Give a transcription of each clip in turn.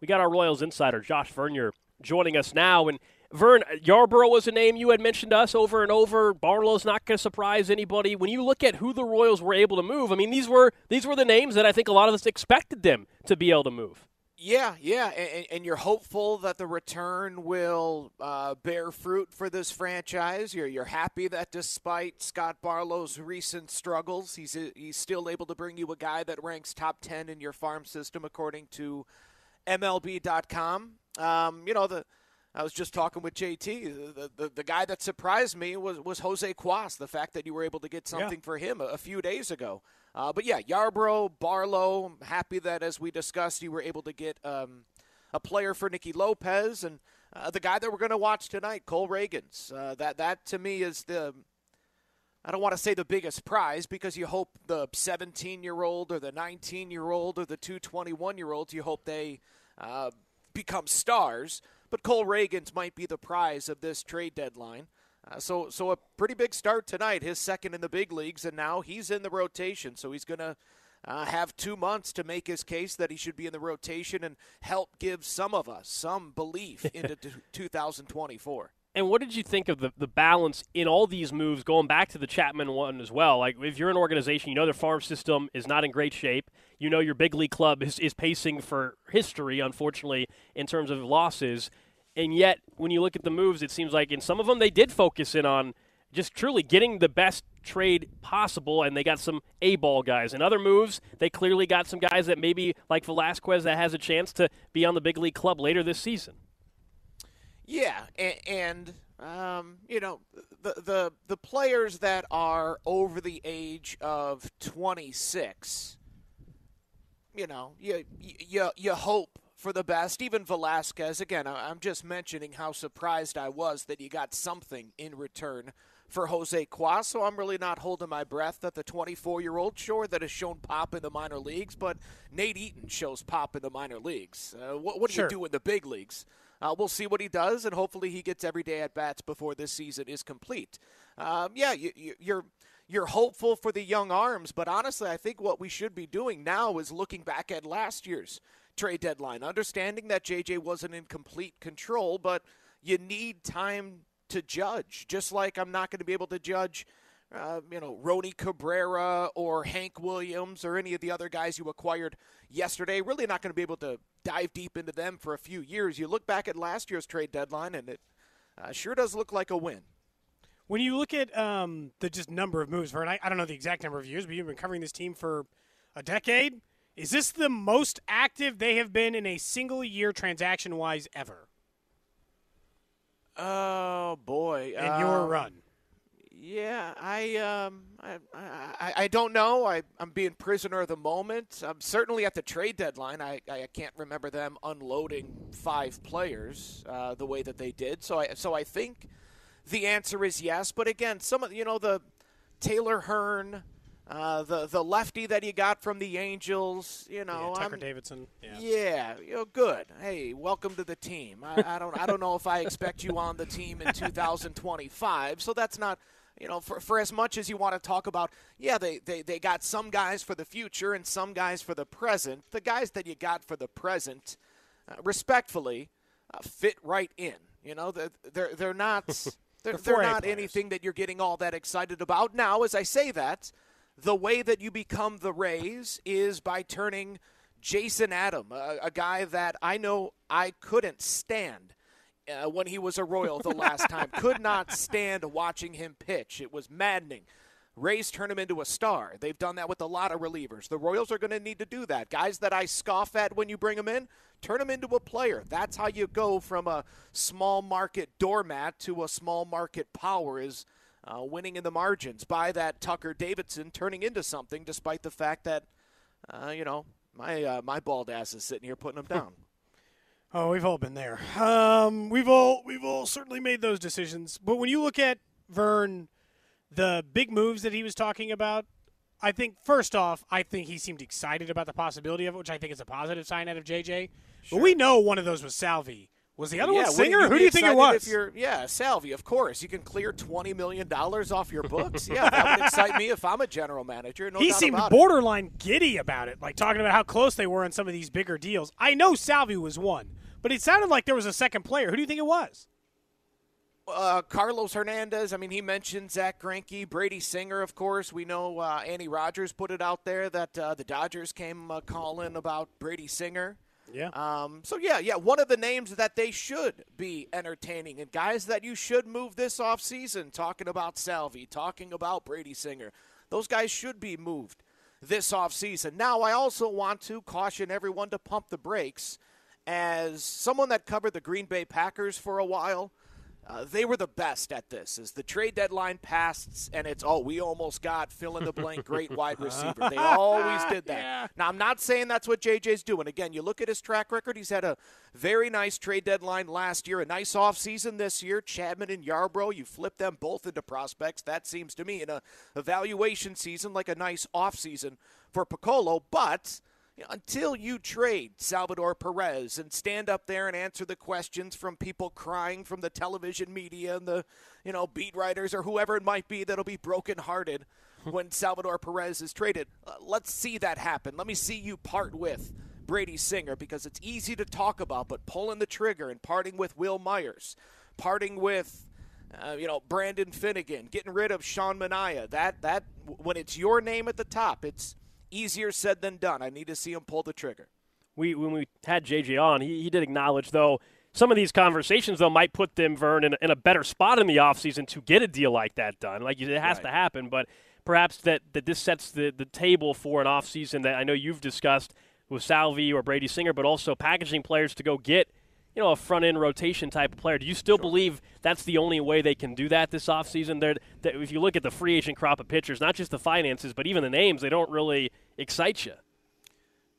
we got our Royals insider Josh Vernier joining us now, and Vern Yarbrough was a name you had mentioned to us over and over. Barlow's not going to surprise anybody. When you look at who the Royals were able to move, I mean these were these were the names that I think a lot of us expected them to be able to move. Yeah, yeah, and, and, you're hopeful that the return will uh, bear fruit for this franchise. You're you're happy that despite Scott Barlow's recent struggles, he's he's still able to bring you a guy that ranks top ten in your farm system according to MLB.com. Um, you know the. I was just talking with JT. The, the, the guy that surprised me was, was Jose Cuas, The fact that you were able to get something yeah. for him a, a few days ago. Uh, but yeah, Yarbrough, Barlow. I'm happy that as we discussed, you were able to get um, a player for Nicky Lopez and uh, the guy that we're going to watch tonight, Cole Ragans. Uh, that that to me is the. I don't want to say the biggest prize because you hope the 17 year old or the 19 year old or the 221 year olds, you hope they uh, become stars. But Cole Ragans might be the prize of this trade deadline. Uh, so, so a pretty big start tonight. His second in the big leagues, and now he's in the rotation. So he's going to uh, have two months to make his case that he should be in the rotation and help give some of us some belief into 2024. And what did you think of the, the balance in all these moves, going back to the Chapman one as well? Like, if you're an organization, you know their farm system is not in great shape. You know your big league club is, is pacing for history, unfortunately, in terms of losses. And yet, when you look at the moves, it seems like in some of them they did focus in on just truly getting the best trade possible, and they got some A ball guys. In other moves, they clearly got some guys that maybe, like Velazquez, that has a chance to be on the big league club later this season. Yeah, and, and um, you know the the the players that are over the age of 26, you know, you you you hope for the best. Even Velazquez, again, I'm just mentioning how surprised I was that he got something in return for Jose Cuas. So I'm really not holding my breath that the 24 year old, sure, that has shown pop in the minor leagues, but Nate Eaton shows pop in the minor leagues. Uh, what, what do sure. you do in the big leagues? Uh, we'll see what he does, and hopefully he gets every day at bats before this season is complete. Um, yeah, you, you, you're you're hopeful for the young arms, but honestly, I think what we should be doing now is looking back at last year's trade deadline, understanding that JJ wasn't in complete control, but you need time to judge. Just like I'm not going to be able to judge, uh, you know, Roni Cabrera or Hank Williams or any of the other guys you acquired yesterday. Really not going to be able to dive deep into them for a few years. You look back at last year's trade deadline, and it uh, sure does look like a win. When you look at um, the just number of moves, Vern, I, I don't know the exact number of years, but you've been covering this team for a decade. Is this the most active they have been in a single year transaction wise ever? Oh boy! In um, your run. Yeah, I um, I, I, I don't know. I, I'm being prisoner of the moment. I'm certainly at the trade deadline. I, I can't remember them unloading five players uh, the way that they did. So I so I think the answer is yes. But again, some of you know the Taylor Hearn, uh, the the lefty that you got from the Angels, you know, yeah, Tucker I'm, Davidson. Yeah. yeah, you know, good. Hey, welcome to the team. I, I don't I don't know if I expect you on the team in 2025, so that's not you know, for, for as much as you want to talk about, yeah, they, they, they got some guys for the future and some guys for the present. The guys that you got for the present, uh, respectfully, uh, fit right in. You know, they're, they're, they're not. They're, they're not players. anything that you're getting all that excited about. Now, as I say that, the way that you become the Rays is by turning Jason Adam, a, a guy that I know I couldn't stand uh, when he was a Royal the last time. Could not stand watching him pitch. It was maddening. Rays turn him into a star. They've done that with a lot of relievers. The Royals are going to need to do that. Guys that I scoff at when you bring them in, turn them into a player. That's how you go from a small market doormat to a small market power is uh, winning in the margins by that Tucker Davidson turning into something, despite the fact that, uh, you know, my uh, my bald ass is sitting here putting him down. oh, we've all been there. Um, we've all we've all certainly made those decisions. But when you look at Vern, the big moves that he was talking about, I think first off, I think he seemed excited about the possibility of it, which I think is a positive sign out of JJ. Sure. But we know one of those was Salvy Was the other yeah, one Singer? Who do you think it was? If you're, yeah, Salvy, of course. You can clear $20 million off your books. yeah, that would excite me if I'm a general manager. No he doubt seemed about it. borderline giddy about it, like talking about how close they were on some of these bigger deals. I know Salvy was one, but it sounded like there was a second player. Who do you think it was? Uh, Carlos Hernandez. I mean, he mentioned Zack Greinke, Brady Singer, of course. We know uh, Andy Rogers put it out there that uh, the Dodgers came uh, calling about Brady Singer. Yeah. Um, so yeah, yeah, one of the names that they should be entertaining and guys that you should move this offseason, talking about Salvy, talking about Brady Singer. Those guys should be moved this offseason. Now, I also want to caution everyone to pump the brakes as someone that covered the Green Bay Packers for a while. Uh, they were the best at this. As the trade deadline passed, and it's oh, we almost got fill in the blank great wide receiver. They always did that. Yeah. Now, I'm not saying that's what JJ's doing. Again, you look at his track record. He's had a very nice trade deadline last year, a nice offseason this year. Chapman and Yarbrough, you flip them both into prospects. That seems to me in a evaluation season like a nice offseason for Picollo. But you know, until you trade Salvador Perez and stand up there and answer the questions from people crying from the television media and the you know beat writers or whoever it might be that'll be brokenhearted when Salvador Perez is traded. Uh, let's see that happen. Let me see you part with Brady Singer because it's easy to talk about, but pulling the trigger and parting with Wil Myers, parting with uh, you know Brandon Finnegan, getting rid of Sean Manaea. That that when it's your name at the top, it's easier said than done. I need to see him pull the trigger. we when we had JJ on, he, he did acknowledge though some of these conversations though might put them Vern in, in a better spot in the offseason to get a deal like that done. Like it has Right. to happen, but perhaps that, that this sets the, the table for an offseason that I know you've discussed with Salvy or Brady Singer, but also packaging players to go get you know a front end rotation type of player. Do you still believe that's the only way they can do that this offseason? They're, that if you look at the free agent crop of pitchers, not just the finances, but even the names, they don't really excite you.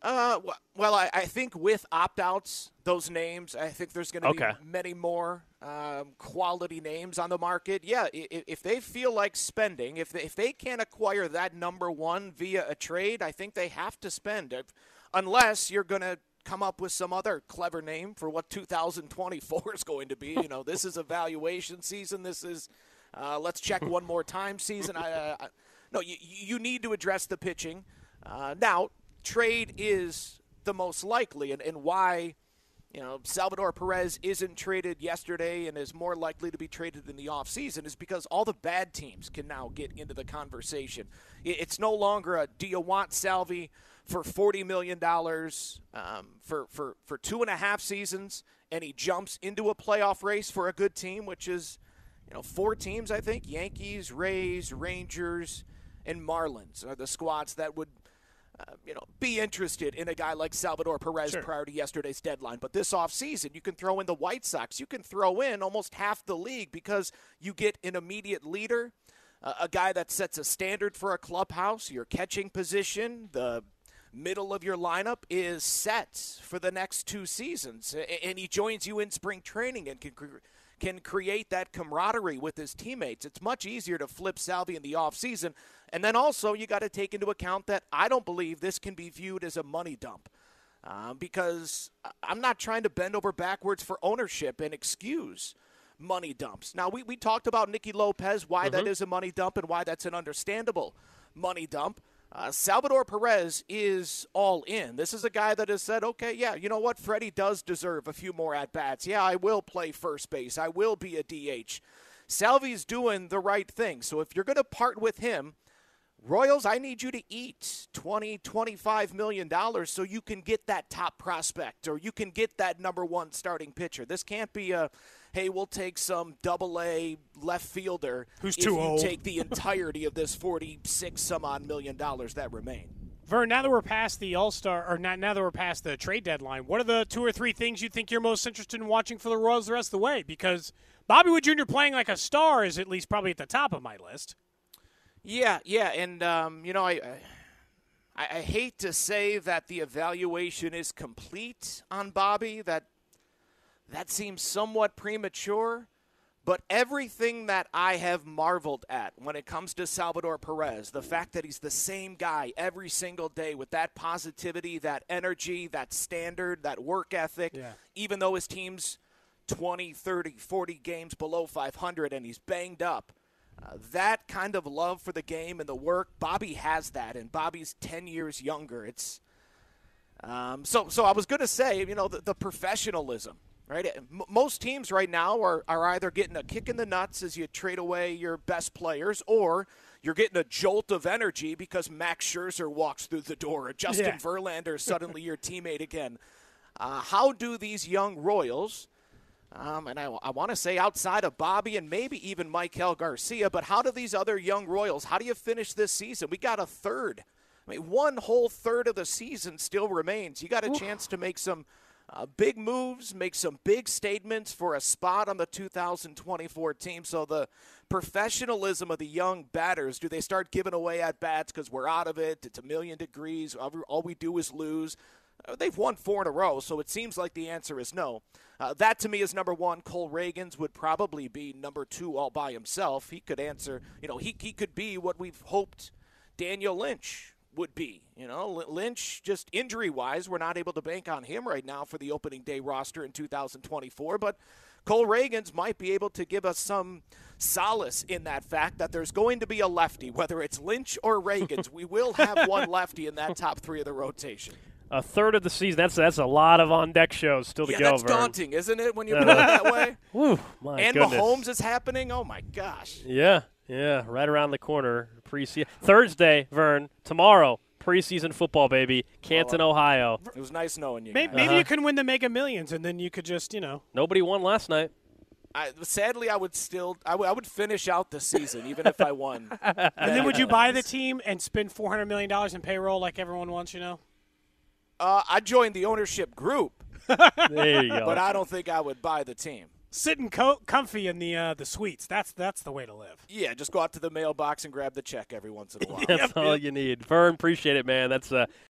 Uh, well, I, I think with opt outs, those names, I think there's going to Okay. be many more um, quality names on the market. Yeah, if, if they feel like spending, if they, if they can't acquire that number one via a trade, I think they have to spend. Unless you're going to come up with some other clever name for what 2024 is going to be. You know, this is a valuation season. This is uh, let's check one more time season. I, uh, I, no, you, you need to address the pitching. Uh, now, trade is the most likely, and, and why you know Salvador Perez isn't traded yesterday and is more likely to be traded in the offseason is because all the bad teams can now get into the conversation. It- It's no longer a do you want Salvy for forty million dollars um, for, for for two and a half seasons, and he jumps into a playoff race for a good team, which is you know four teams I think Yankees, Rays, Rangers, and Marlins are the squads that would uh, you know, be interested in a guy like Salvador Perez Sure. prior to yesterday's deadline. But this offseason, you can throw in the White Sox. You can throw in almost half the league because you get an immediate leader, uh, a guy that sets a standard for a clubhouse, your catching position, the middle of your lineup is set for the next two seasons. And he joins you in spring training and can. Can create that camaraderie with his teammates. It's much easier to flip Salvy in the offseason. And then also, you got to take into account that I don't believe this can be viewed as a money dump uh, because I'm not trying to bend over backwards for ownership and excuse money dumps. Now, we, we talked about Nicky Lopez, why that is a money dump and why that's an understandable money dump. Uh, Salvador Perez is all in. This is a guy that has said, okay, yeah, you know what? Freddy does deserve a few more at bats. Yeah, I will play first base. I will be a DH. Salvy's doing the right thing. So if you're going to part with him, Royals, I need you to eat 20, 25 million dollars so you can get that top prospect or you can get that number one starting pitcher. This can't be a, hey, we'll take some double A left fielder Who's too you old. take the entirety of this 46 some odd million dollars that remain. Vern, now that we're past the All Star, or not, now that we're past the trade deadline, what are the two or three things you think you're most interested in watching for the Royals the rest of the way? Because Bobby Witt Jr. playing like a star is at least probably at the top of my list. Yeah, yeah, and um, you know, I, I I hate to say that the evaluation is complete on Bobby. That that seems somewhat premature. But everything that I have marveled at when it comes to Salvador Perez, the fact that he's the same guy every single day with that positivity, that energy, that standard, that work ethic, Yeah. even though his teams 20, 30, 40 games below 500 and he's banged up. Uh, that kind of love for the game and the work, Bobby has that, and Bobby's 10 years younger. It's um, so. So I was going to say, you know, the, the professionalism, right? M- most teams right now are are either getting a kick in the nuts as you trade away your best players, or you're getting a jolt of energy because Max Scherzer walks through the door, or Justin Yeah. Verlander is suddenly your teammate again. Uh, how do these young Royals? Um, and I, I want to say outside of Bobby and maybe even Maikel Garcia, but how do these other young Royals, how do you finish this season? We got a third. I mean, one whole third of the season still remains. You got a chance to make some uh, big moves, make some big statements for a spot on the 2024 team. So the professionalism of the young batters, do they start giving away at bats because we're out of it? It's a million degrees. All we do is lose. Uh, They've won four in a row, so it seems like the answer is no. Uh, that to me is number one. Cole Ragans would probably be number two all by himself. He could answer, you know, he, he could be what we've hoped Daniel Lynch would be. You know, Lynch, just injury wise, we're not able to bank on him right now for the opening day roster in 2024, but Cole Ragans might be able to give us some solace in that fact that there's going to be a lefty, whether it's Lynch or Ragans. we will have one lefty in that top three of the rotation. A third of the season. That's that's a lot of on deck shows still to yeah, go. that's Vern. daunting, isn't it, when you put it that way? Whew, my and goodness. Mahomes is happening. Oh my gosh! Yeah, yeah, right around the corner. Preseason Thursday, Vern. Tomorrow, preseason football, baby. Canton, Ohio. It was nice knowing you. Maybe, guys. maybe Uh-huh. you can win the Mega Millions, and then you could just, you know, Nobody won last night. I, sadly, I would still, I would- I would finish out the season even if I won. and then would you buy the team and spend four hundred million dollars in payroll like everyone wants? You know, Uh, I joined the ownership group, There you go. but I don't think I would buy the team. sitting co- comfy in the uh, the suites. That's that's the way to live. Yeah, just go out to the mailbox and grab the check every once in a while. That's all you need. Vern, appreciate it, man. That's uh,